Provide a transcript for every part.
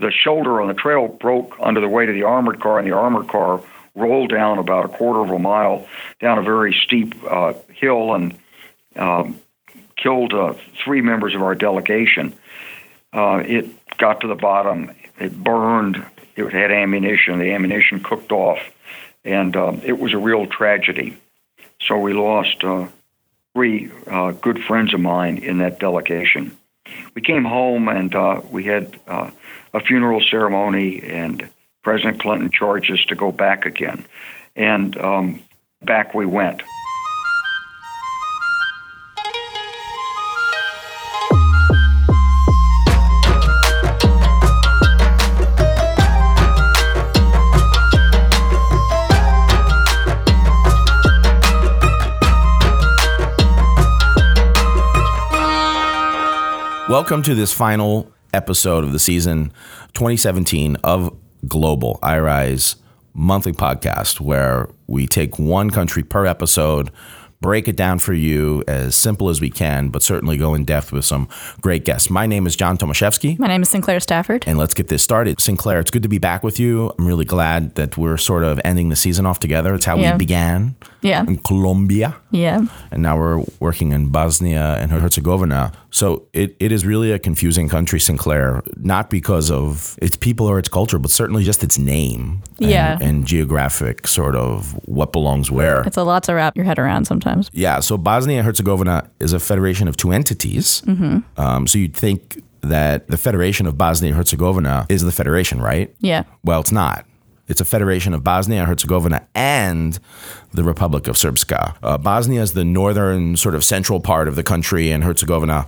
the shoulder on the trail broke under the weight of the armored car, and the armored car rolled down about a quarter of a mile down a very steep uh, hill and um, killed uh, three members of our delegation. Uh, it got to the bottom. It burned. It had ammunition. The ammunition cooked off, and um, it was a real tragedy. So we lost uh, three uh, good friends of mine in that delegation. We came home and uh, we had a funeral ceremony, and President Clinton charged us to go back again. And um, back we went. Welcome to this final episode of the season 2017 of Global IRI's monthly podcast, where we take one country per episode break it down for you as simple as we can, but certainly go in depth with some great guests. My name is John Tomaszewski. My name is Sinclair Stafford. And let's get this started. Sinclair, it's good to be back with you. I'm really glad that we're sort of ending the season off together. It's how yeah. we began. Yeah. In Colombia. Yeah. And now we're working in Bosnia and Herzegovina. So it, it is really a confusing country, Sinclair, not because of its people or its culture, but certainly just its name. And, yeah. And geographic sort of what belongs where. It's a lot to wrap your head around sometimes Yeah. So Bosnia and Herzegovina is a federation of two entities. Mm-hmm. Um, so you'd think that the Federation of Bosnia and Herzegovina is the federation, right? Yeah. Well, it's not. It's a federation of Bosnia and Herzegovina and the Republic of Srpska. Uh, Bosnia is the northern, sort of central part of the country, and Herzegovina.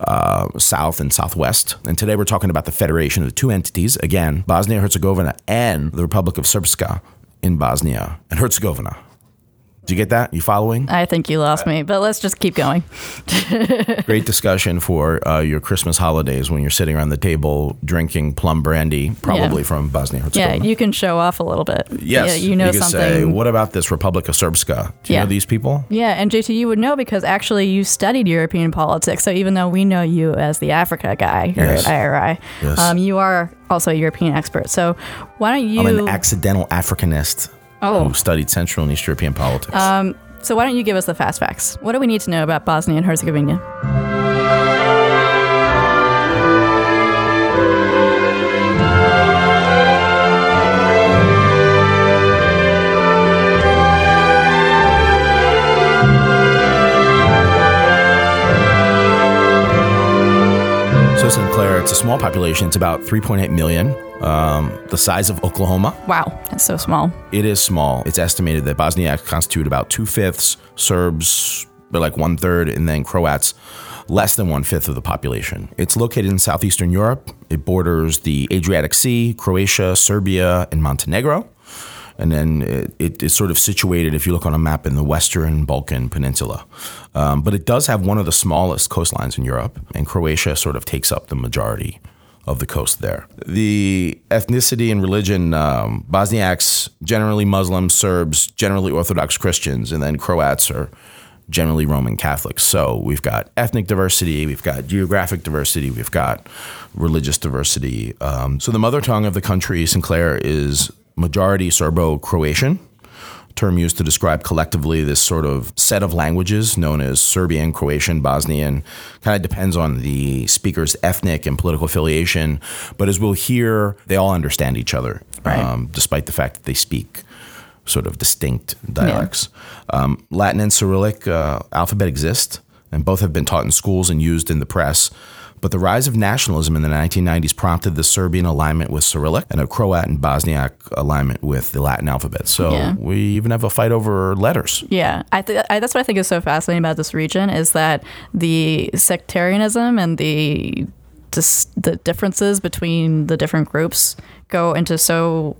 Uh, south and southwest. And today we're talking about the federation of the two entities again, Bosnia and Herzegovina and the Republic of Srpska in Bosnia and Herzegovina. Do you get that? You following? I think you lost me, but let's just keep going. Great discussion for uh, your Christmas holidays when you're sitting around the table drinking plum brandy, probably yeah. from Bosnia Herzegovina. Yeah, you can show off a little bit. Yes, yeah, you know you something. Say, what about this Republic of Srpska? Do you yeah. know these people? Yeah, and JT, you would know because actually you studied European politics. So even though we know you as the Africa guy here yes. at IRI, yes. um, you are also a European expert. So why don't you? I'm an accidental Africanist oh. who studied Central and East European politics. Um, so why don't you give us the fast facts? What do we need to know about Bosnia and Herzegovina? So Sinclair, it's a small population. It's about 3.8 million um, the size of Oklahoma. Wow, that's so small. It is small. It's estimated that Bosniaks constitute about two fifths, Serbs, they're like one third, and then Croats less than one fifth of the population. It's located in southeastern Europe. It borders the Adriatic Sea, Croatia, Serbia, and Montenegro. And then it, it is sort of situated, if you look on a map, in the Western Balkan Peninsula. Um, but it does have one of the smallest coastlines in Europe, and Croatia sort of takes up the majority of the coast there. The ethnicity and religion um, Bosniaks, generally Muslims, Serbs, generally Orthodox Christians, and then Croats are generally Roman Catholics. So we've got ethnic diversity, we've got geographic diversity, we've got religious diversity. Um, so the mother tongue of the country, Sinclair, is majority Serbo Croatian term used to describe collectively this sort of set of languages known as Serbian, Croatian, Bosnian. Kind of depends on the speaker's ethnic and political affiliation. But as we'll hear, they all understand each other, right. um, despite the fact that they speak sort of distinct dialects. Yeah. Um, Latin and Cyrillic uh, alphabet exist, and both have been taught in schools and used in the press. But the rise of nationalism in the 1990s prompted the Serbian alignment with Cyrillic and a Croat and Bosniak alignment with the Latin alphabet. So yeah. we even have a fight over letters. Yeah, I th- I, that's what I think is so fascinating about this region is that the sectarianism and the the differences between the different groups go into so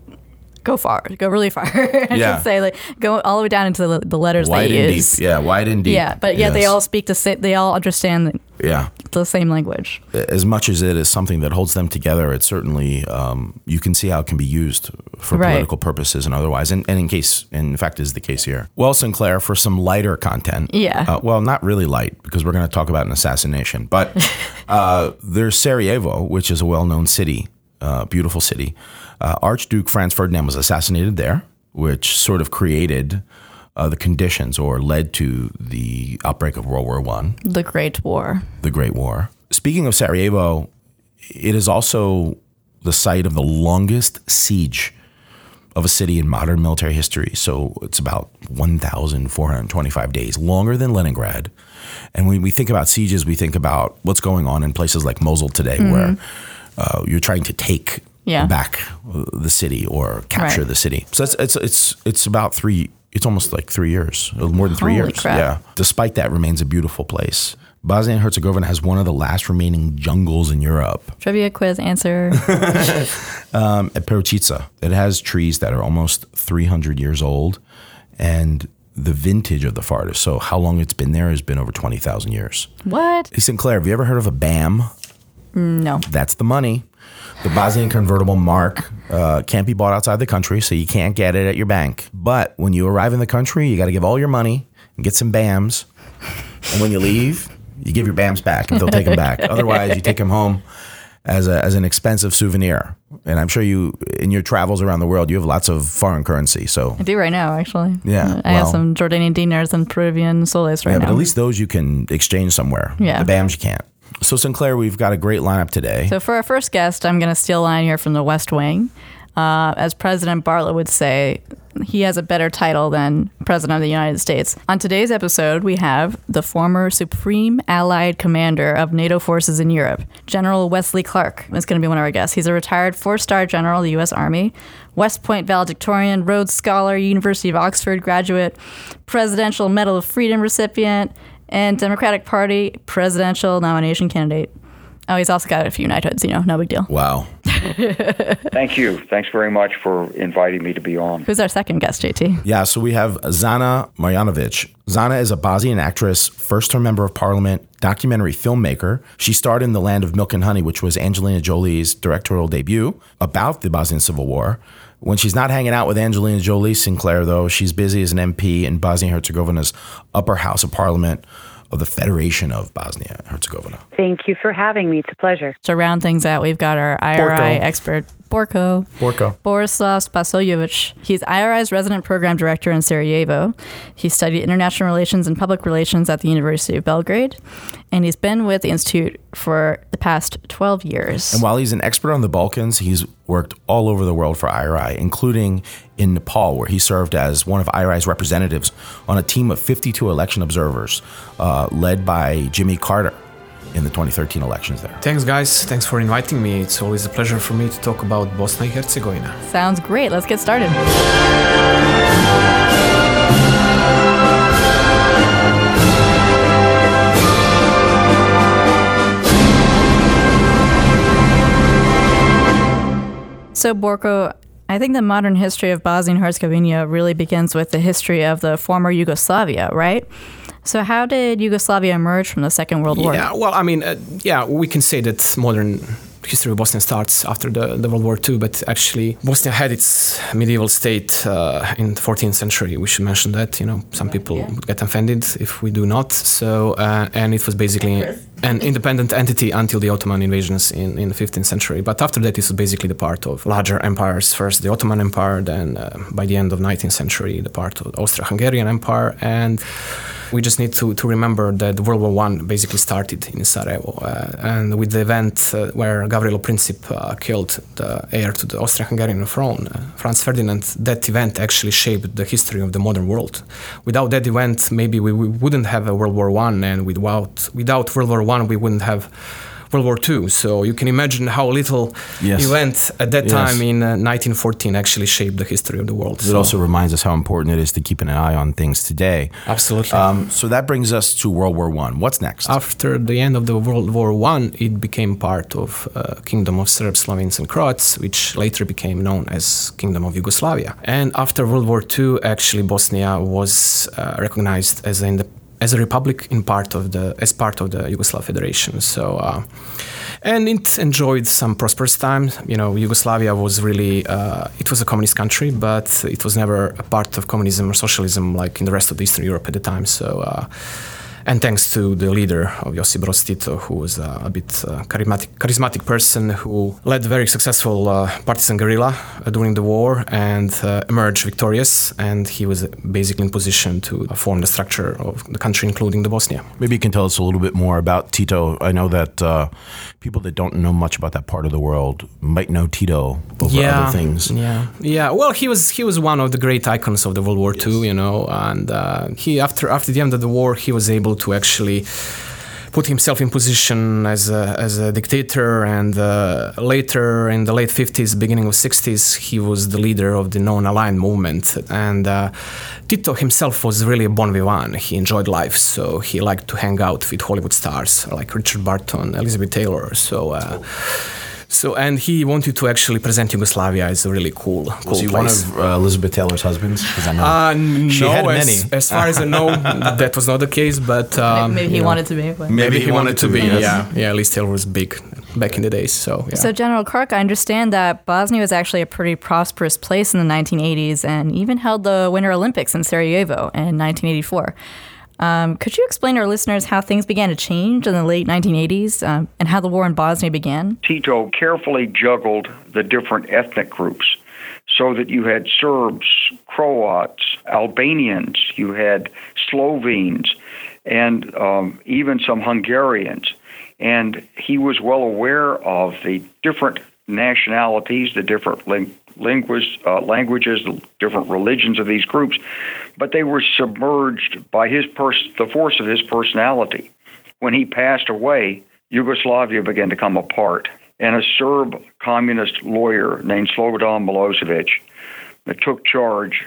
go far, go really far. I yeah. should say like go all the way down into the, the letters wide they and use. Deep. Yeah, wide and deep. Yeah, but yeah, yes. they all speak the same. They all understand. Yeah. The same language. As much as it is something that holds them together, it certainly um, you can see how it can be used for right. political purposes and otherwise. And, and, in case, in fact, is the case here. Well, Sinclair, for some lighter content. Yeah. Uh, well, not really light because we're going to talk about an assassination, but uh, there's Sarajevo, which is a well-known city uh, beautiful city. Uh, Archduke Franz Ferdinand was assassinated there, which sort of created uh, the conditions or led to the outbreak of World War One, The Great War. the Great War. Speaking of Sarajevo, it is also the site of the longest siege of a city in modern military history. So it's about 1,425 days, longer than Leningrad. And when we think about sieges, we think about what's going on in places like Mosul today, where uh, you're trying to take Yeah. back the city or capture Right. the city. So it's, it's it's it's about three. It's almost like three years, uh, more than three Holy years. crap. Yeah. Despite that, remains a beautiful place. Bosnia and Herzegovina has one of the last remaining jungles in Europe Trivia quiz answer. um, at Peručica. It has trees that are almost 300 years old, and the vintage of the forest, so how long it's been there, has been over 20,000 years. what? Hey, Sinclair, have you ever heard of a BAM? No. That's the money. The Bosnian convertible mark uh, can't be bought outside the country, so you can't get it at your bank. But when you arrive in the country, you got to give all your money and get some BAMs. And when you leave, you give your BAMs back, and they'll take them back. Otherwise, you take them home as, a, as an expensive souvenir. And I'm sure you, in your travels around the world, you have lots of foreign currency. So, I do right now, actually. Yeah, I have some Jordanian dinars and Peruvian soles right yeah, now. but at least those you can exchange somewhere. Yeah. The BAMs you can't. So, Sinclair, we've got a great lineup today. So for our first guest, I'm going to steal a line here from the West Wing. Uh, as President Bartlet would say, he has a better title than President of the United States. On today's episode, we have the former Supreme Allied Commander of NATO forces in Europe, General Wesley Clark, is going to be one of our guests. He's a retired four-star general of the U.S. Army, West Point valedictorian, Rhodes Scholar, University of Oxford graduate, Presidential Medal of Freedom recipient, and Democratic Party presidential nomination candidate. Oh, he's also got a few knighthoods, you know, no big deal. wow. Thank you. Thanks very much for inviting me to be on. Who's our second guest, JT? Yeah, so we have Zana Marjanovic. Zana is a Bosnian actress, first term member of parliament, documentary filmmaker. She starred in The Land of Milk and Honey, which was Angelina Jolie's directorial debut about the Bosnian Civil War. When she's not hanging out with Angelina Jolie Sinclair, though, she's busy as an MP in Bosnia Herzegovina's upper house of parliament of the Federation of Bosnia and Herzegovina. Thank you for having me. It's a pleasure. To round things out, we've got our IRI Borko. expert, Borko. Borko. Borislav Spasojevic. He's IRI's resident program director in Sarajevo. He studied international relations and public relations at the University of Belgrade, and he's been with the Institute for the past 12 years. And while he's an expert on the Balkans, he's worked all over the world for IRI, including in Nepal, where he served as one of IRI's representatives on a team of 52 election observers uh, led by Jimmy Carter in the 2013 elections there. Thanks, guys. Thanks for inviting me. It's always a pleasure for me to talk about Bosnia and Herzegovina. Sounds great. Let's get started. So, Borko, I think the modern history of Bosnia and Herzegovina really begins with the history of the former Yugoslavia, right? So, how did Yugoslavia emerge from the Second World War? Yeah, well, I mean, uh, yeah, we can say that modern history of Bosnia starts after the, the World War II, but actually Bosnia had its medieval state uh, in the 14th century. We should mention that. You know, some people would get offended if we do not. So, uh, and it was basically an independent entity until the Ottoman invasions in, in the 15th century. But after that, it was basically the part of larger empires. First, the Ottoman Empire, then uh, by the end of 19th century, the part of the Austro-Hungarian Empire, and we just need to, to remember that World War One basically started in Sarajevo, uh, and with the event uh, where Gavrilo Princip uh, killed the heir to the Austro-Hungarian throne, Franz Ferdinand, that event actually shaped the history of the modern world. Without that event, maybe we, we wouldn't have a World War One, and without without World War One, we wouldn't have World War II. So you can imagine how little Yes. event at that Yes. time in uh, 1914 actually shaped the history of the world. It So- also reminds us how important it is to keep an eye on things today. absolutely. Um, so that brings us to World War One. What's next? After the end of the World War One, it became part of uh, Kingdom of Serbs, Slovenes, and Croats, which later became known as Kingdom of Yugoslavia. And after World War II, actually Bosnia was uh, recognized as an as a republic in part of the as part of the Yugoslav Federation. So. Uh, and it enjoyed some prosperous times. You know, Yugoslavia was really, uh, it was a communist country, but it was never a part of communism or socialism like in the rest of the Eastern Europe at the time. So, uh, and thanks to the leader of Josip Broz Tito, who was uh, a bit uh, charismatic, charismatic person who led very successful uh, partisan guerrilla uh, during the war and uh, emerged victorious. And he was basically in position to form the structure of the country, including the Bosnia. Maybe you can tell us a little bit more about Tito. I know that uh, people that don't know much about that part of the world might know Tito over yeah, other things. Yeah, yeah. Well, he was he was one of the great icons of the World War II, you know, and uh, he after after the end of the war, he was able to actually put himself in position as a, as a dictator and uh, later in the late 50s beginning of 60s he was the leader of the non-aligned movement. And uh, tito himself was really a bon vivant. He enjoyed life so he liked to hang out with hollywood stars like richard burton elizabeth taylor. So uh, so, and he wanted to actually present Yugoslavia as a really cool, cool Was he place. one of uh, Elizabeth Taylor's husbands? Because I know Uh, She no, had as, many. as far as I know, that was not the case. But um, Maybe he you know, wanted to be. But. Maybe he wanted to be, yes. Yeah, yeah. Liz Taylor was big back in the days. So yeah. So, General Clark, I understand that Bosnia was actually a pretty prosperous place in the 1980s and even held the Winter Olympics in Sarajevo in 1984. Um, could you explain to our listeners how things began to change in the late 1980s um, and how the war in Bosnia began? Tito carefully juggled the different ethnic groups so that you had Serbs, Croats, Albanians, you had Slovenes, and um, even some Hungarians. And he was well aware of the different nationalities, the different ling- linguis- uh, languages, different religions of these groups, but they were submerged by his pers- the force of his personality. When he passed away, Yugoslavia began to come apart, and a Serb communist lawyer named Slobodan Milosevic took charge,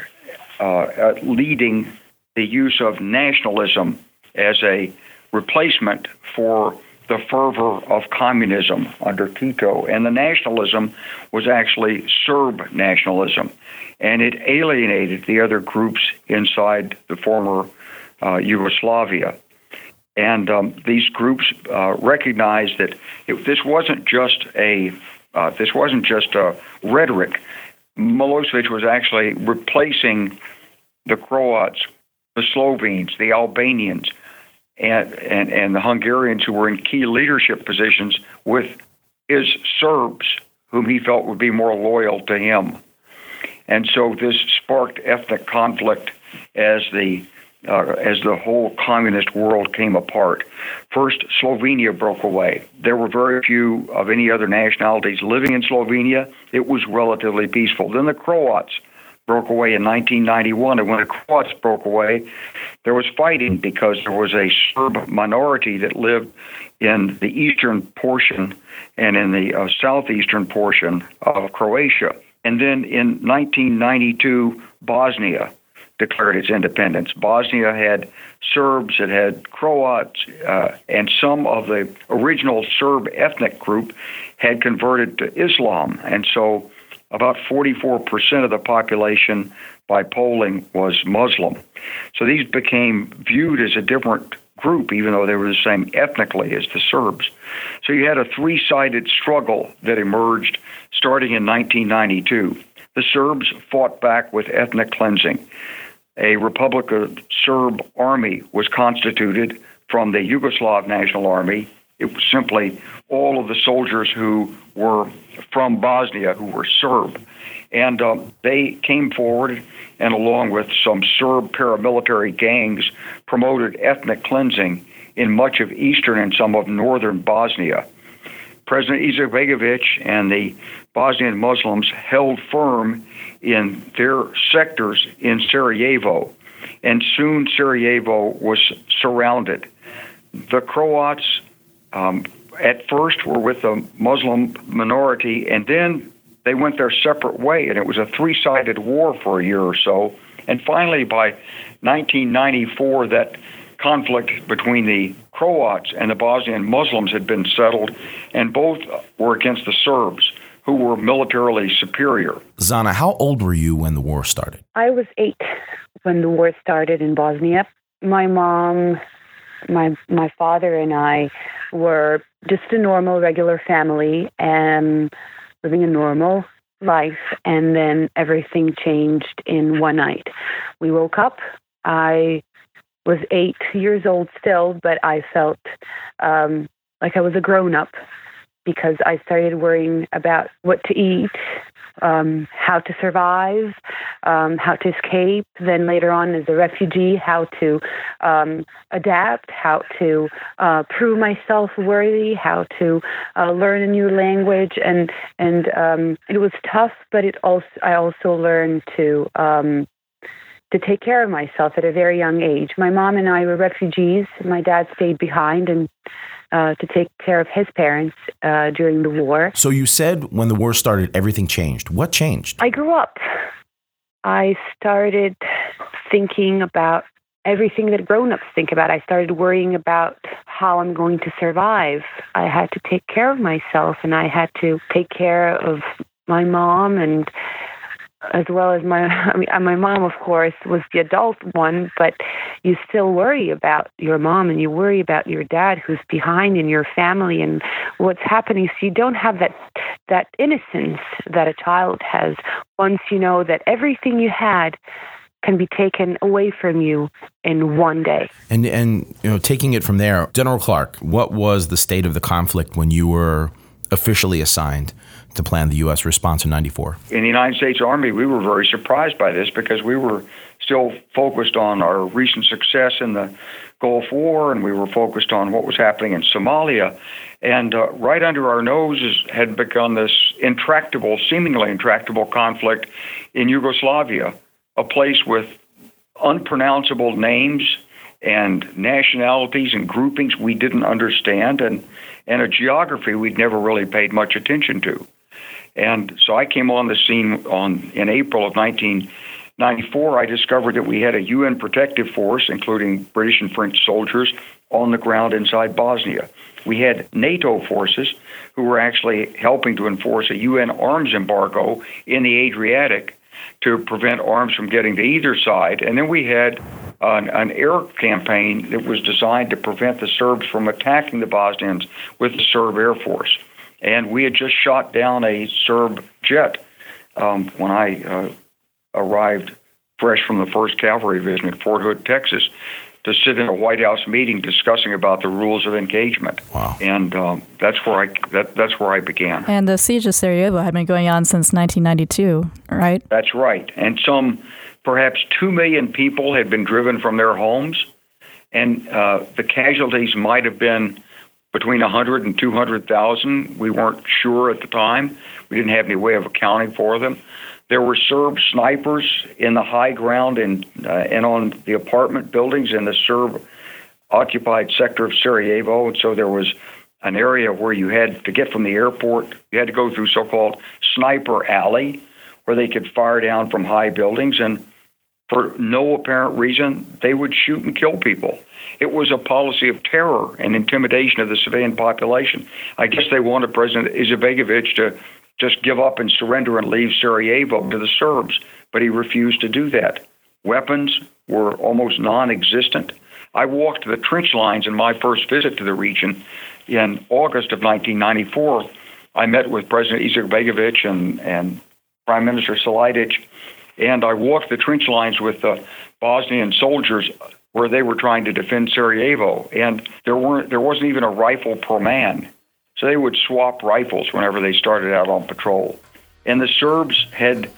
uh, leading the use of nationalism as a replacement for the fervor of communism under Tito. And the nationalism was actually Serb nationalism. And it alienated the other groups inside the former uh, Yugoslavia. And um, these groups uh, recognized that it, this wasn't just a uh, this wasn't just a rhetoric. Milosevic was actually replacing the Croats, the Slovenes, the Albanians, and, and, and the Hungarians who were in key leadership positions with his Serbs, whom he felt would be more loyal to him. And so this sparked ethnic conflict as the uh, as the whole communist world came apart. First, Slovenia broke away. There were very few of any other nationalities living in Slovenia. It was relatively peaceful. Then the Croats broke away in 1991, and when the Croats broke away, there was fighting because there was a Serb minority that lived in the eastern portion and in the uh, southeastern portion of Croatia. And then in 1992, Bosnia declared its independence. Bosnia had Serbs, it had Croats, uh, and some of the original Serb ethnic group had converted to Islam. And so about 44% of the population by polling was Muslim. So these became viewed as a different group, even though they were the same ethnically as the Serbs. So you had a three sided struggle that emerged starting in 1992. The Serbs fought back with ethnic cleansing. A Republic of Serb army was constituted from the Yugoslav National Army. It was simply all of the soldiers who were from Bosnia who were Serb. And um, they came forward and, along with some Serb paramilitary gangs, promoted ethnic cleansing in much of eastern and some of northern Bosnia. President Izetbegovic and the Bosnian Muslims held firm in their sectors in Sarajevo, and soon Sarajevo was surrounded. The Croats um, at first were with the Muslim minority, and then they went their separate way, and it was a three sided war for a year or so. And finally, by 1994, that conflict between the Croats and the Bosnian Muslims had been settled, and both were against the Serbs, who were militarily superior. Zana, how old were you when the war started? I was eight when the war started in Bosnia. My mom, my my father, and I were just a normal, regular family, and living a normal life. And then everything changed in one night. We woke up. I was eight years old still, but I felt um, like I was a grown up because I started worrying about what to eat, um, how to survive, um, how to escape. Then later on, as a refugee, how to um, adapt, how to uh, prove myself worthy, how to uh, learn a new language, and and um, it was tough. But it also I also learned to um, to take care of myself at a very young age. My mom and I were refugees. My dad stayed behind and uh, to take care of his parents uh, during the war. So you said when the war started, everything changed. What changed? I grew up. I started thinking about everything that grown-ups think about. I started worrying about how I'm going to survive. I had to take care of myself, and I had to take care of my mom and as well as my I mean my mom of course was the adult one but you still worry about your mom and you worry about your dad who's behind in your family and what's happening so you don't have that that innocence that a child has once you know that everything you had can be taken away from you in one day. And and you know taking it from there General Clark what was the state of the conflict when you were officially assigned to plan the U.S. response in 94? In the United States Army, we were very surprised by this because we were still focused on our recent success in the Gulf War and we were focused on what was happening in Somalia. And uh, right under our noses had begun this intractable, seemingly intractable conflict in Yugoslavia, a place with unpronounceable names and nationalities and groupings we didn't understand and, and a geography we'd never really paid much attention to. And so I came on the scene on in April of 1994. I discovered that we had a UN protective force, including British and French soldiers, on the ground inside Bosnia. We had NATO forces who were actually helping to enforce a UN arms embargo in the Adriatic to prevent arms from getting to either side. And then we had an, an, air campaign that was designed to prevent the Serbs from attacking the Bosnians with the Serb Air Force and we had just shot down a Serb jet um, when I uh, arrived fresh from the First Cavalry Division at Fort Hood, Texas, to sit in a White House meeting discussing about the rules of engagement. Wow! And um, that's where I that, that's where I began. And the siege of Sarajevo had been going on since 1992, right? That's right. And some, perhaps two million people had been driven from their homes, and uh, the casualties might have been between 100 and 200,000. We weren't sure at the time. We didn't have any way of accounting for them. There were Serb snipers in the high ground and uh, and on the apartment buildings in the Serb occupied sector of Sarajevo. And so there was an area where you had to get from the airport. You had to go through so-called sniper alley, where they could fire down from high buildings and for no apparent reason, they would shoot and kill people. It was a policy of terror and intimidation of the civilian population. I guess they wanted President Izetbegovic to just give up and surrender and leave Sarajevo to the Serbs, but he refused to do that. Weapons were almost non existent. I walked the trench lines in my first visit to the region in August of 1994. I met with President Izetbegovic and, and Prime Minister Silajdzic and I walked the trench lines with the Bosnian soldiers where they were trying to defend Sarajevo, and there weren't there wasn't even a rifle per man, so they would swap rifles whenever they started out on patrol. And the Serbs had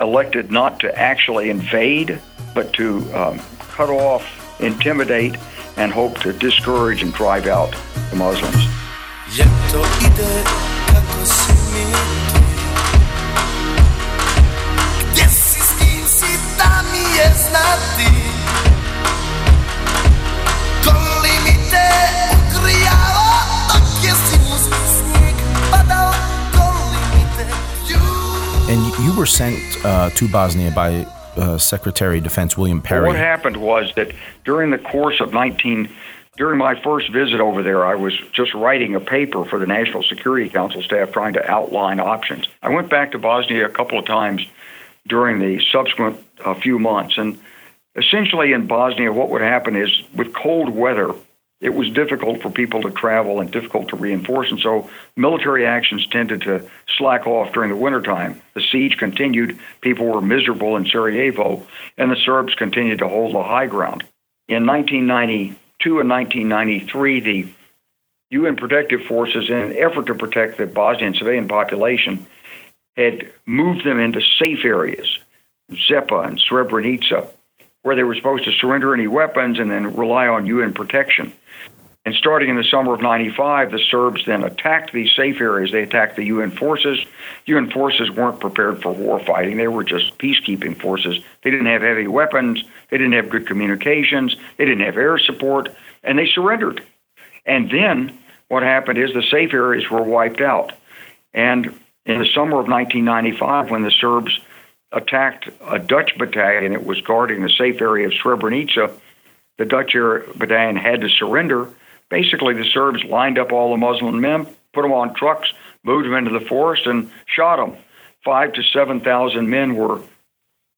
elected not to actually invade, but to um, cut off, intimidate, and hope to discourage and drive out the Muslims. You were sent uh, to Bosnia by uh, Secretary of Defense William Perry. Well, what happened was that during the course of 19, during my first visit over there, I was just writing a paper for the National Security Council staff trying to outline options. I went back to Bosnia a couple of times during the subsequent uh, few months, and essentially in Bosnia, what would happen is with cold weather, it was difficult for people to travel and difficult to reinforce. And so military actions tended to slack off during the wintertime. The siege continued. People were miserable in Sarajevo, and the Serbs continued to hold the high ground. in 1992 and 1993, the UN protective forces, in an effort to protect the Bosnian civilian population, had moved them into safe areas, Zepa and Srebrenica, where they were supposed to surrender any weapons and then rely on UN protection. And starting in the summer of 95, the Serbs then attacked these safe areas. They attacked the UN forces. UN forces weren't prepared for war fighting. They were just peacekeeping forces. They didn't have heavy weapons. They didn't have good communications. They didn't have air support. And they surrendered. And then what happened is the safe areas were wiped out. And in the summer of 1995, when the Serbs attacked a Dutch battalion that was guarding the safe area of Srebrenica, the Dutch battalion had to surrender. Basically, the Serbs lined up all the Muslim men, put them on trucks, moved them into the forest, and shot them. Five to 7,000 men were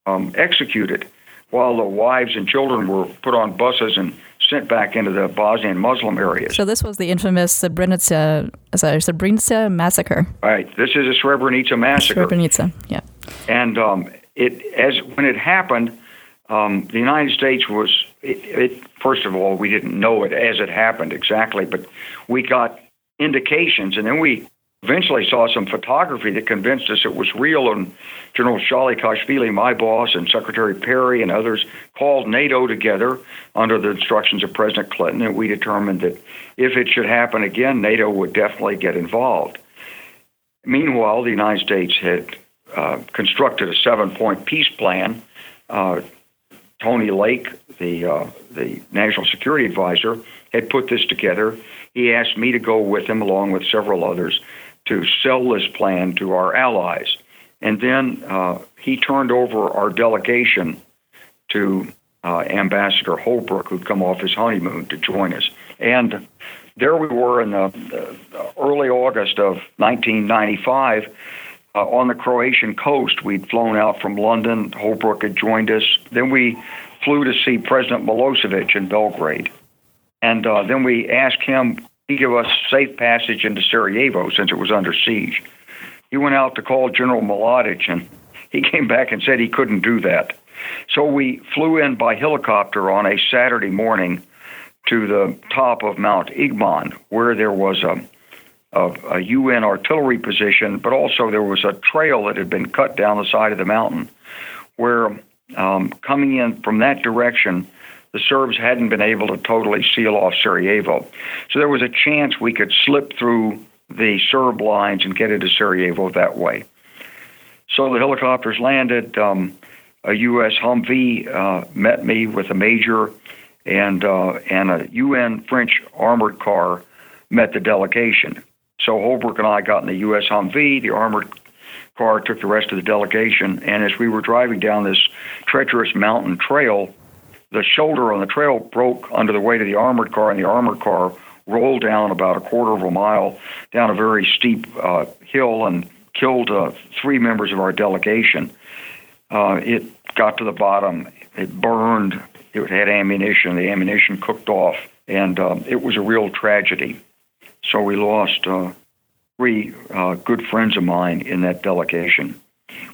um, executed, while the wives and children were put on buses and sent back into the Bosnian Muslim areas. So this was the infamous Srebrenica, sorry, Srebrenica massacre. Right. This is a Srebrenica massacre. Srebrenica, yeah. And um, it as when it happened, um, the United States was it, it, First of all, we didn't know it as it happened exactly, but we got indications, and then we eventually saw some photography that convinced us it was real. And General Shalikashvili, my boss, and Secretary Perry and others called NATO together under the instructions of President Clinton, and we determined that if it should happen again, NATO would definitely get involved. Meanwhile, the United States had uh, constructed a seven-point peace plan. Uh, Tony Lake, the uh, the national security advisor, had put this together. He asked me to go with him, along with several others, to sell this plan to our allies. And then uh, he turned over our delegation to uh, Ambassador Holbrooke, who'd come off his honeymoon to join us. And there we were in the, early August of 1995 uh, on the Croatian coast. We'd flown out from London. Holbrooke had joined us. Then we flew to see President Milosevic in Belgrade. And uh, then we asked him he give us safe passage into Sarajevo since it was under siege. He went out to call General Mladic, and he came back and said he couldn't do that. So we flew in by helicopter on a Saturday morning to the top of Mount Igman, where there was a, a, a UN artillery position, but also there was a trail that had been cut down the side of the mountain, where um, coming in from that direction, the Serbs hadn't been able to totally seal off Sarajevo. So there was a chance we could slip through the Serb lines and get into Sarajevo that way. So the helicopters landed. Um, a U.S. Humvee uh, met me with a major, and uh, and a UN French armored car met the delegation. So Holbrooke and I got in the U.S. Humvee. The armored car took the rest of the delegation, and as we were driving down this treacherous mountain trail, the shoulder on the trail broke under the weight of the armored car, and the armored car rolled down about a quarter of a mile down a very steep uh, hill and killed uh, three members of our delegation. Uh, it got to the bottom. It burned. It had ammunition. The ammunition cooked off, and um, it was a real tragedy. So we lost uh, three uh, good friends of mine in that delegation.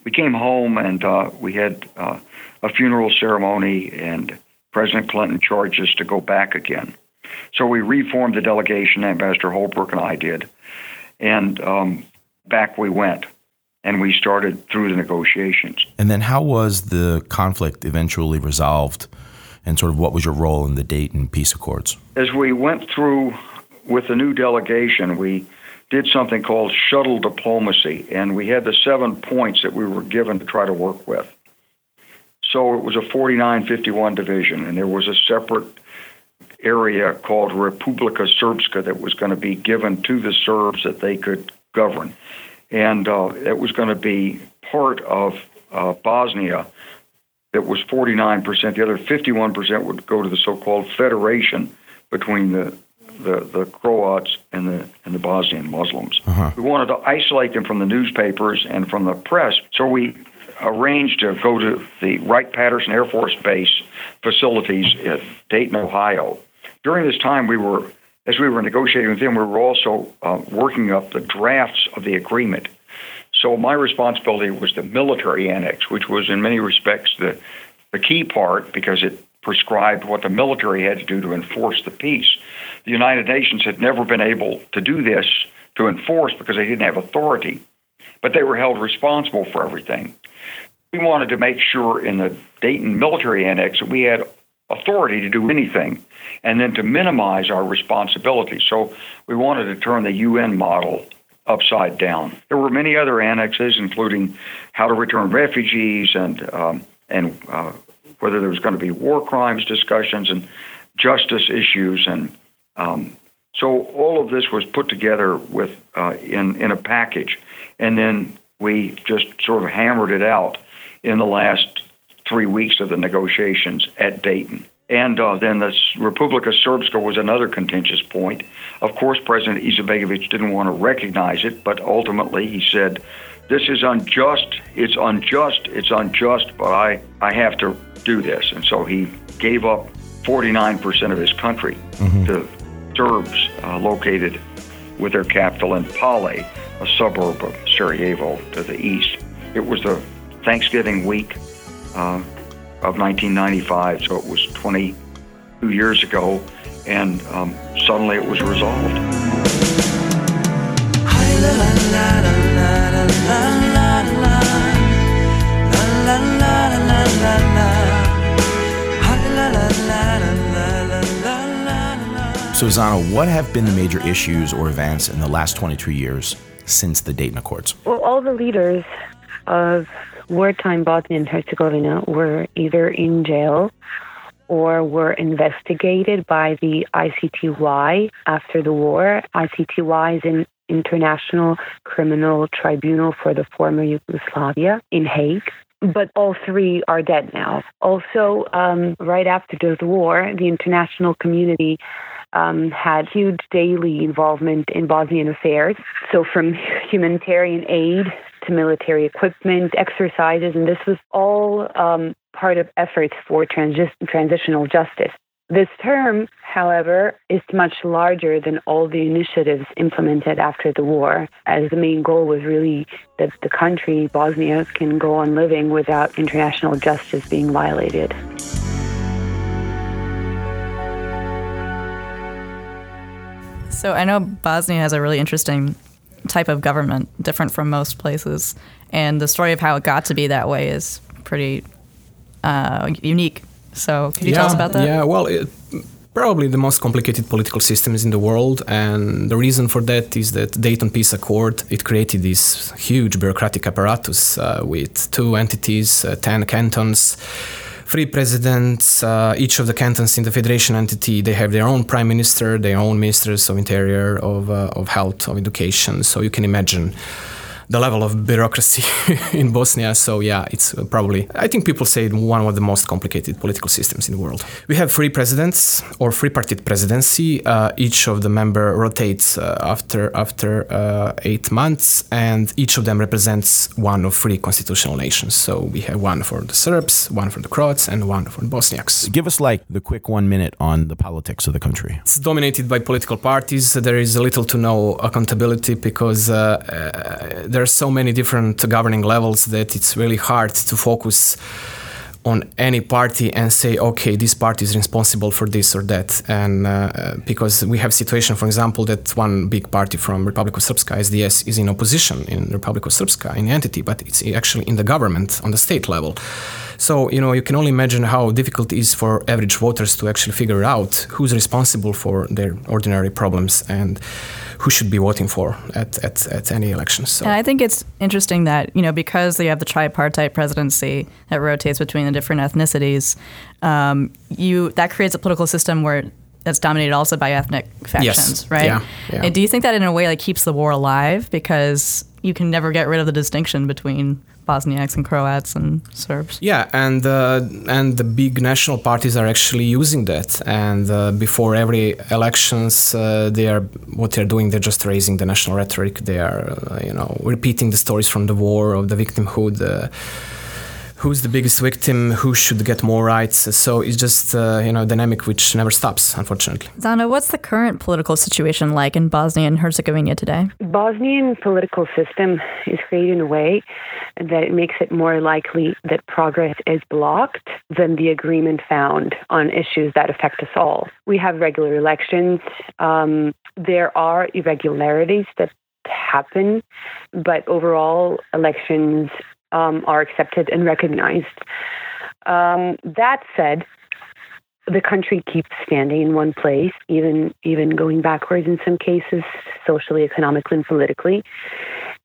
We came home and uh, we had uh, a funeral ceremony, and President Clinton charged us to go back again. So we reformed the delegation, Ambassador Holbrooke and I did, and um, back we went. And we started through the negotiations. And then, how was the conflict eventually resolved? And sort of what was your role in the Dayton Peace Accords? As we went through with the new delegation, we did something called shuttle diplomacy, and we had the seven points that we were given to try to work with. So it was a 4951 division, and there was a separate area called Republika Srpska that was going to be given to the Serbs that they could govern. And uh, it was going to be part of uh, Bosnia that was 49%. The other 51% would go to the so called federation between the the, the Croats and the and the Bosnian Muslims. Uh-huh. We wanted to isolate them from the newspapers and from the press, so we arranged to go to the Wright Patterson Air Force Base facilities at Dayton, Ohio. During this time, we were, as we were negotiating with them, we were also uh, working up the drafts of the agreement. So my responsibility was the military annex, which was in many respects the the key part because it prescribed what the military had to do to enforce the peace. The United Nations had never been able to do this to enforce because they didn't have authority, but they were held responsible for everything. We wanted to make sure in the Dayton military annex that we had authority to do anything and then to minimize our responsibility. So we wanted to turn the UN model upside down. There were many other annexes, including how to return refugees and um, and uh, whether there was going to be war crimes discussions and justice issues, and um, so all of this was put together with uh, in in a package, and then we just sort of hammered it out in the last three weeks of the negotiations at Dayton. And uh, then the Republika Srpska was another contentious point. Of course, President Izetbegovic didn't want to recognize it, but ultimately he said, "This is unjust. It's unjust. It's unjust. But I, I have to do this." And so he gave up 49% of his country mm-hmm. to Serbs uh, located with their capital in Pale, a suburb of Sarajevo to the east. It was the Thanksgiving week. Uh, of 1995. So it was 22 years ago, and um, suddenly it was resolved. So, Zana, what have been the major issues or events in the last 22 years since the Dayton Accords? Well, all the leaders of wartime Bosnia and Herzegovina were either in jail or were investigated by the ICTY after the war. ICTY is an international criminal tribunal for the former Yugoslavia in Hague. But all three are dead now. Also, um, right after the war, the international community um, had huge daily involvement in Bosnian affairs. So, from humanitarian aid to military equipment, exercises, and this was all um, part of efforts for transi- transitional justice. This term, however, is much larger than all the initiatives implemented after the war, as the main goal was really that the country, Bosnia, can go on living without international justice being violated. So I know Bosnia has a really interesting type of government, different from most places. And the story of how it got to be that way is pretty uh, unique. So, could you yeah, tell us about that? Yeah, well, it, probably the most complicated political systems in the world, and the reason for that is that Dayton Peace Accord it created this huge bureaucratic apparatus uh, with two entities, uh, ten cantons three presidents. Uh, each of the cantons in the federation entity they have their own prime minister, their own ministers of interior, of uh, of health, of education. So you can imagine the level of bureaucracy in Bosnia. So yeah, it's probably I think people say one of the most complicated political systems in the world. We have three presidents or three-party presidency. Uh, each of the member rotates uh, after after uh, eight months, and each of them represents one of three constitutional nations. So we have one for the Serbs, one for the Croats, and one for the Bosniaks. Give us like the quick one minute on the politics of the country. It's dominated by political parties. There is little to no accountability because uh, uh, there are so many different governing levels that it's really hard to focus on any party and say, okay, this party is responsible for this or that. And uh, because we have situation, for example, that one big party from Republic of Srpska, SDS, is in opposition in Republic of Srpska, in entity, but it's actually in the government on the state level. So, you know, you can only imagine how difficult it is for average voters to actually figure out who's responsible for their ordinary problems and who should be voting for at, at, at any elections. So. And I think it's interesting that, you know, because you have the tripartite presidency that rotates between the different ethnicities, um, you that creates a political system where that's dominated also by ethnic factions, yes. right? Yeah, yeah. do you think that in a way like keeps the war alive because you can never get rid of the distinction between Bosniaks and Croats and Serbs. Yeah, and uh, and the big national parties are actually using that. And uh, before every elections, uh, they are what they're doing. They're just raising the national rhetoric. They are, uh, you know, repeating the stories from the war of the victimhood uh, who's the biggest victim, who should get more rights. So it's just uh, you know dynamic which never stops, unfortunately. Zana, what's the current political situation like in Bosnia and Herzegovina today? Bosnian political system is created in a way that it makes it more likely that progress is blocked than the agreement found on issues that affect us all. We have regular elections. Um, there are irregularities that happen, but overall, elections um, are accepted and recognized. Um, that said, the country keeps standing in one place, even even going backwards in some cases, socially, economically, and politically.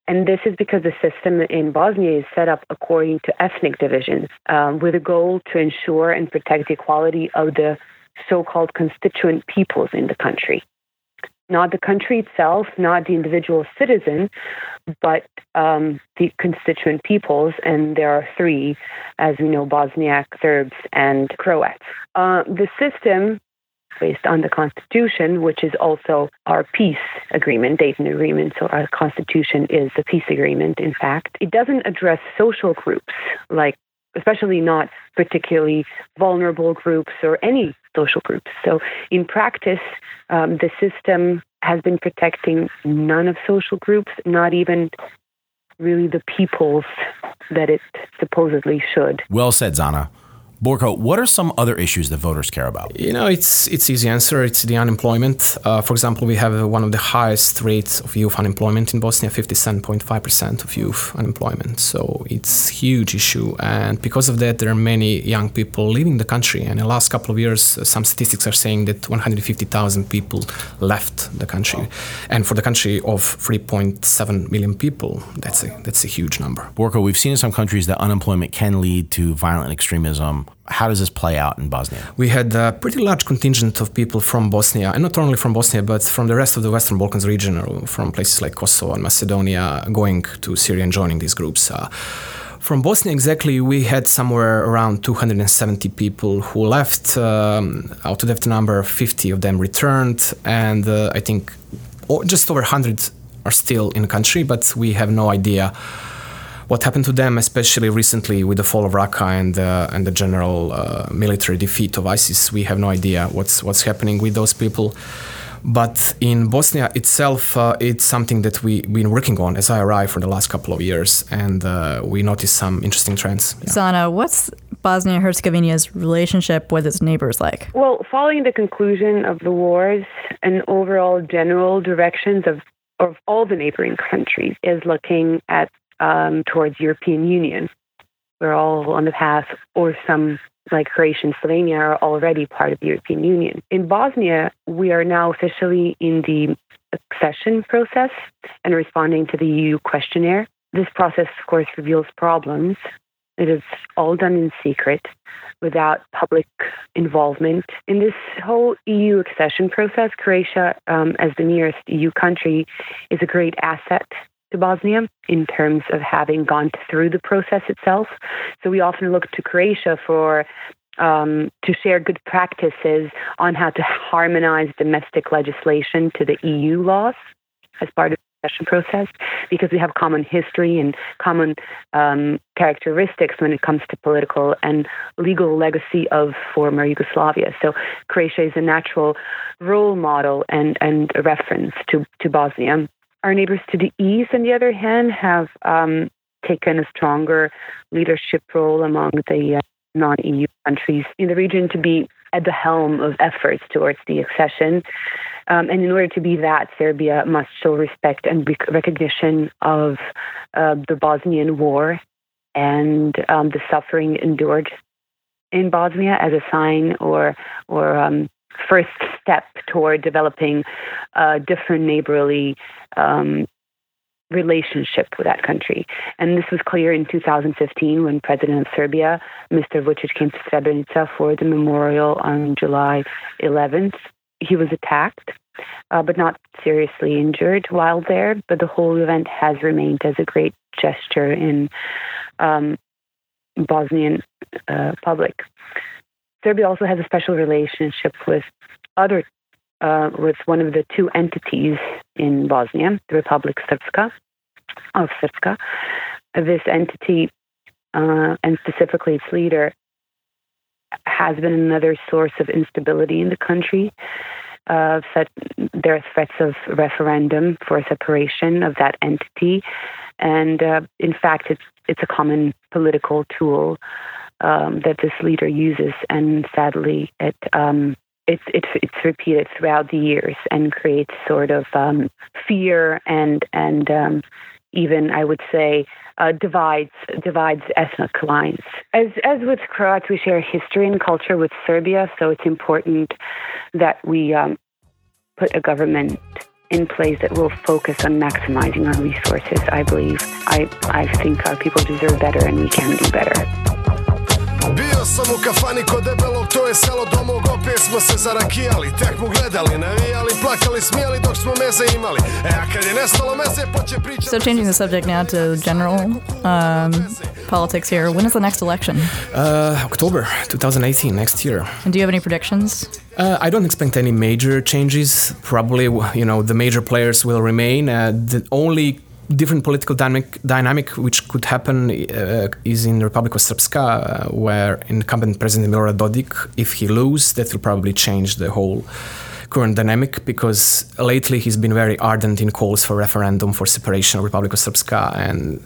And this is because the system in Bosnia is set up according to ethnic divisions, um, with a goal to ensure and protect the equality of the so-called constituent peoples in the country not the country itself, not the individual citizen, but um, the constituent peoples, and there are three, as we know, Bosniak, Serbs, and Croats. Uh, the system, based on the Constitution, which is also our peace agreement, Dayton Agreement, so our Constitution is the peace agreement, in fact, it doesn't address social groups like especially not particularly vulnerable groups or any social groups. So, in practice, um, the system has been protecting none of social groups, not even really the peoples that it supposedly should. Well said, Zana. Borko, what are some other issues that voters care about? You know, it's it's easy answer. It's the unemployment. Uh, for example, we have one of the highest rates of youth unemployment in Bosnia, 57.5% of youth unemployment. So it's huge issue, and because of that, there are many young people leaving the country. And in the last couple of years, uh, some statistics are saying that 150,000 people left the country, and for the country of 3.7 million people, that's a that's a huge number. Borko, we've seen in some countries that unemployment can lead to violent extremism how does this play out in Bosnia? We had a pretty large contingent of people from Bosnia, and not only from Bosnia, but from the rest of the Western Balkans region, from places like Kosovo and Macedonia, going to Syria and joining these groups. Uh, from Bosnia, exactly, we had somewhere around 270 people who left. Um, out of that number, 50 of them returned, and uh, I think just over 100 are still in the country, but we have no idea what happened to them, especially recently with the fall of Raqqa and uh, and the general uh, military defeat of ISIS. We have no idea what's what's happening with those people. But in Bosnia itself, uh, it's something that we've been working on as I arrived for the last couple of years, and uh, we noticed some interesting trends. Yeah. Zana, what's Bosnia Herzegovina's relationship with its neighbors like? Well, following the conclusion of the wars, and overall general directions of of all the neighboring countries is looking at um, towards European Union. We're all on the path, or some like Croatia and Slovenia are already part of the European Union. In Bosnia, we are now officially in the accession process and responding to the EU questionnaire. This process, of course, reveals problems. It is all done in secret without public involvement. In this whole EU accession process, Croatia, um, as the nearest EU country, is a great asset to Bosnia in terms of having gone through the process itself. So we often look to Croatia for um, to share good practices on how to harmonize domestic legislation to the EU laws as part of the accession process, because we have common history and common um, characteristics when it comes to political and legal legacy of former Yugoslavia. So Croatia is a natural role model and, and a reference to, to Bosnia. Our neighbors to the east, on the other hand, have um, taken a stronger leadership role among the uh, non EU countries in the region to be at the helm of efforts towards the accession. Um, and in order to be that, Serbia must show respect and rec- recognition of uh, the Bosnian War and um, the suffering endured in Bosnia as a sign or or um, first step toward developing a different neighborly um, relationship with that country. And this was clear in 2015 when President of Serbia, Mr. Vucic, came to Srebrenica for the memorial on July 11th. He was attacked, uh, but not seriously injured while there. But the whole event has remained as a great gesture in um, Bosnian uh, public. Serbia also has a special relationship with other, uh, with one of the two entities in Bosnia, the Republic Srpska, of Srpska. This entity, uh, and specifically its leader, has been another source of instability in the country. Uh, there are threats of referendum for separation of that entity, and uh, in fact, it's it's a common political tool um, that this leader uses, and sadly, it um, it's it's it's repeated throughout the years and creates sort of um, fear and and um, even I would say uh, divides divides ethnic lines. As as with Croats, we share history and culture with Serbia, so it's important that we um, put a government in place that will focus on maximizing our resources. I believe I I think our people deserve better, and we can do better. Bio sam u kafani kod debelog, to je selo do mog, opet smo se zarakijali Tekmu gledali, navijali, plakali, smijali dok smo meze imali E a kad je nestalo meze, poče pričati So changing the subject now to general um, politics here. When is the next election? Uh, October 2018, next year. And do you have any predictions? Uh, I don't expect any major changes. Probably, you know, the major players will remain. Uh, the only different political dynamic, dynamic which could happen uh, is in the Republic of Srpska, uh, where incumbent President Milorad Dodik, if he loses, that will probably change the whole current dynamic because lately he's been very ardent in calls for referendum for separation of Republic of Srpska and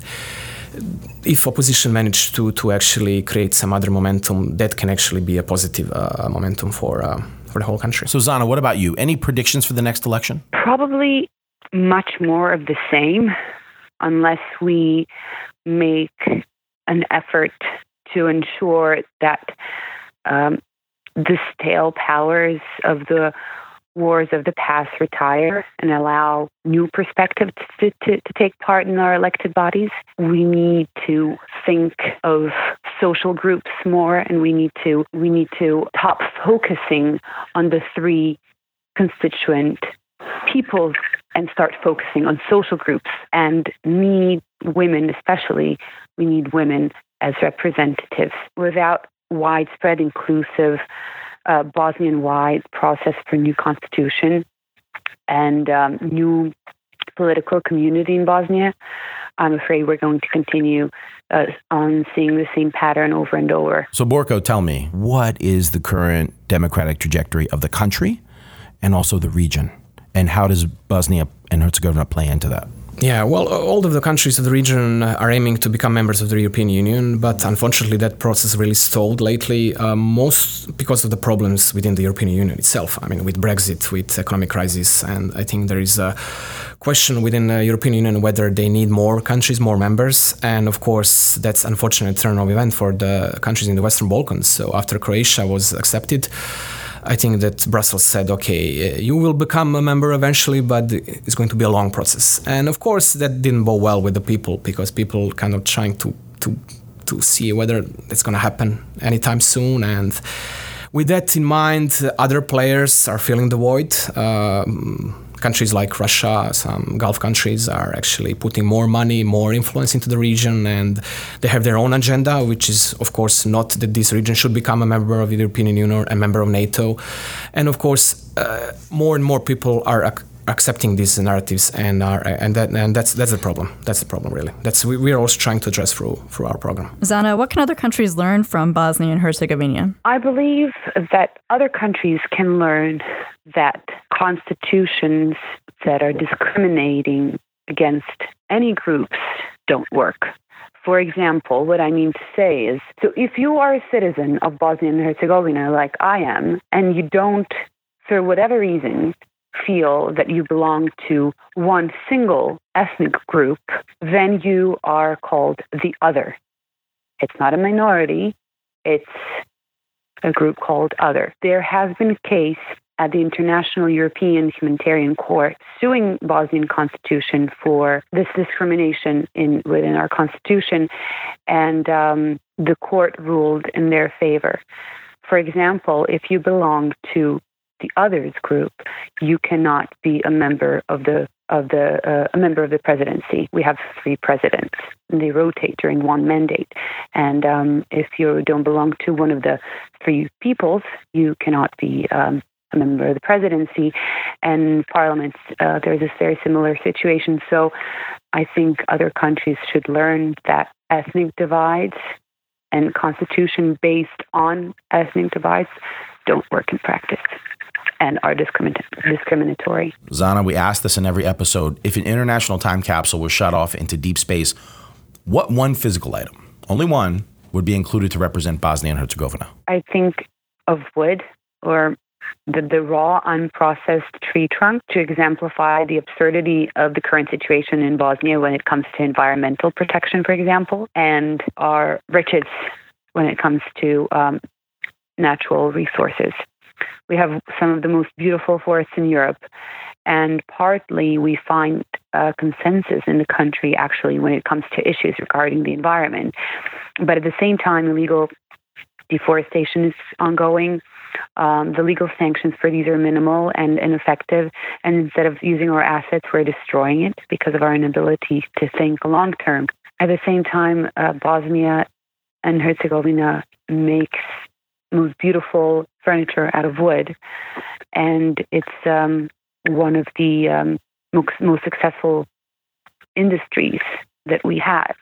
if opposition managed to to actually create some other momentum, that can actually be a positive uh, momentum for uh, for the whole country. So, Zana, what about you? Any predictions for the next election? Probably much more of the same, unless we make an effort to ensure that um, the stale powers of the wars of the past retire and allow new perspectives to, to, to, take part in our elected bodies. We need to think of social groups more and we need to we need to stop focusing on the three constituent peoples and start focusing on social groups and need women especially we need women as representatives without widespread inclusive uh, Bosnian-wide process for new constitution and um, new political community in Bosnia, I'm afraid we're going to continue uh, on seeing the same pattern over and over. So, Borko, tell me, what is the current democratic trajectory of the country and also the region? And how does Bosnia and Herzegovina play into that? Yeah, well, all of the countries of the region are aiming to become members of the European Union, but unfortunately, that process really stalled lately, uh, most because of the problems within the European Union itself. I mean, with Brexit, with economic crisis, and I think there is a question within the European Union whether they need more countries, more members, and of course, that's unfortunate turn of event for the countries in the Western Balkans. So after Croatia was accepted. I think that Brussels said, okay, uh, you will become a member eventually, but it's going to be a long process. And of course, that didn't go well with the people because people kind of trying to to to see whether it's going to happen anytime soon. And with that in mind, other players are filling the void. Um, countries like Russia, some Gulf countries are actually putting more money, more influence into the region, and they have their own agenda, which is, of course, not that this region should become a member of the European Union or a member of NATO. And of course, uh, more and more people are ac- accepting these narratives, and are and that and that's that's the problem. That's the problem, really. That's we, we are also trying to address through through our program. Zana, what can other countries learn from Bosnia and Herzegovina? I believe that other countries can learn that constitutions that are discriminating against any groups don't work. For example, what I mean to say is so if you are a citizen of Bosnia and Herzegovina, like I am, and you don't, for whatever reason, feel that you belong to one single ethnic group, then you are called the other. It's not a minority, it's a group called other. There has been a case at the International European Humanitarian Court suing Bosnian constitution for this discrimination in within our constitution, and um, the court ruled in their favor. For example, if you belong to the others group, you cannot be a member of the of the uh, a member of the presidency. We have three presidents. And they rotate during one mandate, and um, if you don't belong to one of the three peoples, you cannot be um, a member of the presidency. And parliaments, uh, there's a very similar situation. So I think other countries should learn that ethnic divides and constitution based on ethnic divides don't work in practice. And are discrimin- discriminatory. Zana, we ask this in every episode. If an international time capsule was shut off into deep space, what one physical item, only one, would be included to represent Bosnia and Herzegovina? I think of wood or the, the raw, unprocessed tree trunk to exemplify the absurdity of the current situation in Bosnia when it comes to environmental protection, for example, and our riches when it comes to um, natural resources. We have some of the most beautiful forests in Europe, and partly we find a consensus in the country actually when it comes to issues regarding the environment. But at the same time, illegal deforestation is ongoing. Um, the legal sanctions for these are minimal and ineffective. And instead of using our assets, we're destroying it because of our inability to think long term. At the same time, uh, Bosnia and Herzegovina makes most beautiful furniture out of wood, and it's um, one of the um, most, most successful industries that we have.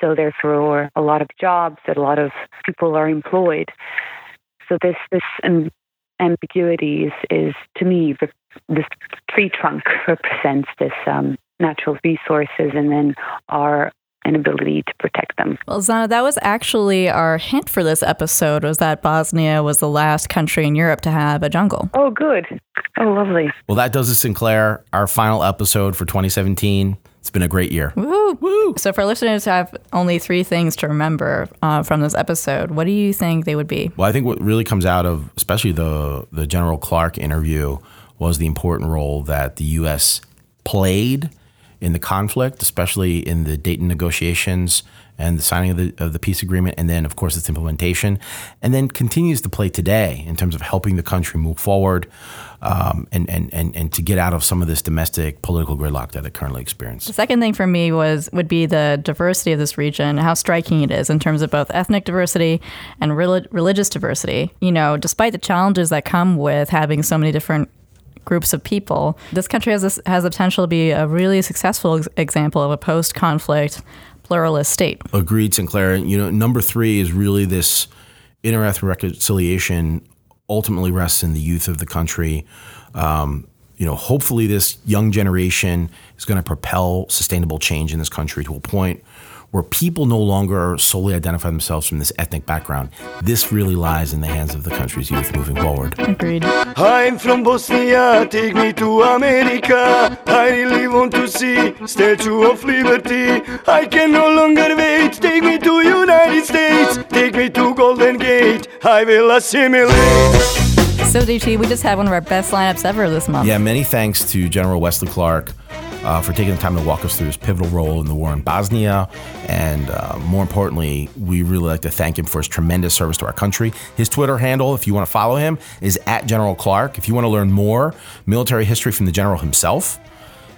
So therefore, a lot of jobs, that a lot of people are employed. So this this ambiguity is, is to me this tree trunk represents this um, natural resources, and then our inability to protect them. Well, Zana, that was actually our hint for this episode was that Bosnia was the last country in Europe to have a jungle. Oh, good. Oh, lovely. Well, that does it, Sinclair. Our final episode for 2017. It's been a great year. Woo! Woo! So, for listeners who have only three things to remember uh, from this episode, what do you think they would be? Well, I think what really comes out of, especially the the General Clark interview, was the important role that the U.S. played in the conflict, especially in the Dayton negotiations and the signing of the, of the peace agreement, and then, of course, its implementation, and then continues to play today in terms of helping the country move forward um, and, and, and, and to get out of some of this domestic political gridlock that it currently experiences. The second thing for me was would be the diversity of this region, how striking it is in terms of both ethnic diversity and religious diversity. You know, despite the challenges that come with having so many different groups of people. This country has has the potential to be a really successful ex- example of a post-conflict pluralist state. Agreed, Sinclair. You know, number three is really this interethnic reconciliation ultimately rests in the youth of the country. Um, you know, hopefully, this young generation is going to propel sustainable change in this country to a point where people no longer solely identify themselves from this ethnic background. This really lies in the hands of the country's youth moving forward. Agreed. I'm from Bosnia, take me to America. I really want to see Statue of Liberty. I can no longer wait, take me to United States. Take me to Golden Gate, I will assimilate. So, DT, we just had one of our best lineups ever this month. Yeah, many thanks to General Wesley Clark uh, for taking the time to walk us through his pivotal role in the war in Bosnia. And uh, more importantly, we really like to thank him for his tremendous service to our country. His Twitter handle, if you want to follow him, is at General Clark. If you want to learn more military history from the general himself,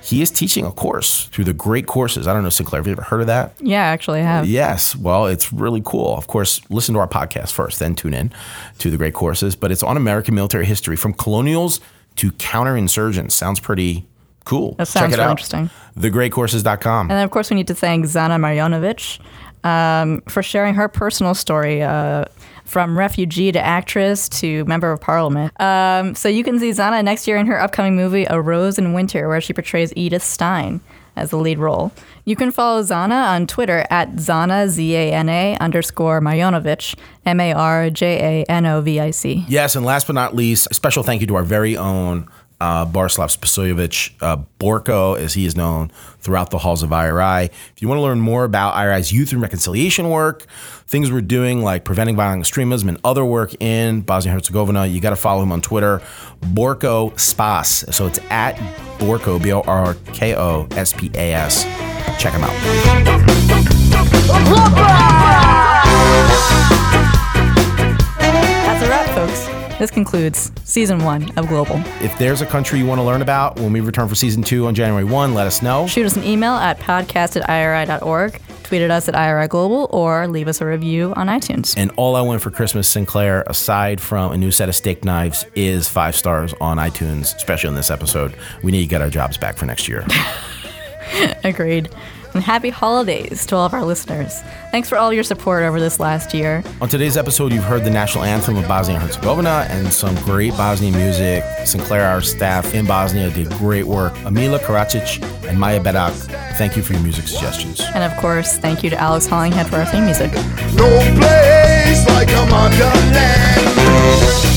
he is teaching a course through the great courses. I don't know, Sinclair, have you ever heard of that? Yeah, actually I have. Yes. Well, it's really cool. Of course, listen to our podcast first, then tune in to the great courses. But it's on American military history from colonials to counterinsurgents. Sounds pretty Cool. That sounds Check it really out. interesting. TheGreatCourses.com. And then, of course, we need to thank Zana Marjanovic um, for sharing her personal story uh, from refugee to actress to member of parliament. Um, so you can see Zana next year in her upcoming movie, A Rose in Winter, where she portrays Edith Stein as the lead role. You can follow Zana on Twitter at Zana, Z A N A underscore Marjanovic, M A R J A N O V I C. Yes, and last but not least, a special thank you to our very own uh, Borislav Spasojevic, uh, Borko, as he is known throughout the halls of IRI. If you want to learn more about IRI's youth and reconciliation work, things we're doing like preventing violent extremism and other work in Bosnia and Herzegovina, you got to follow him on Twitter, Borko Spas. So it's at Borko, B O R K O S P A S. Check him out. This concludes season one of Global. If there's a country you want to learn about when we return for season two on January 1, let us know. Shoot us an email at podcast at iri.org, tweet at us at IRI Global, or leave us a review on iTunes. And all I want for Christmas, Sinclair, aside from a new set of steak knives, is five stars on iTunes, especially in this episode. We need to get our jobs back for next year. Agreed. And happy holidays to all of our listeners. Thanks for all your support over this last year. On today's episode, you've heard the national anthem of Bosnia and Herzegovina and some great Bosnian music. Sinclair, our staff in Bosnia, did great work. Amila Karacic and Maya Bedak, thank you for your music suggestions. And of course, thank you to Alex Hollinghead for our theme music. No place like a motherland.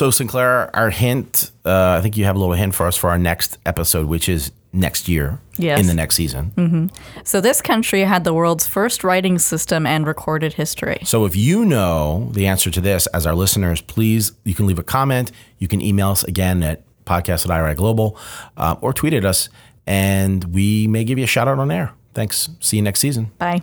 So, Sinclair, our hint, uh, I think you have a little hint for us for our next episode, which is next year Yes. in the next season. So, this country had the world's first writing system and recorded history. So if you know the answer to this as our listeners, please, you can leave a comment. You can email us again at podcast at IRI Global uh, or tweet at us, and we may give you a shout out on air. Thanks. See you next season. Bye.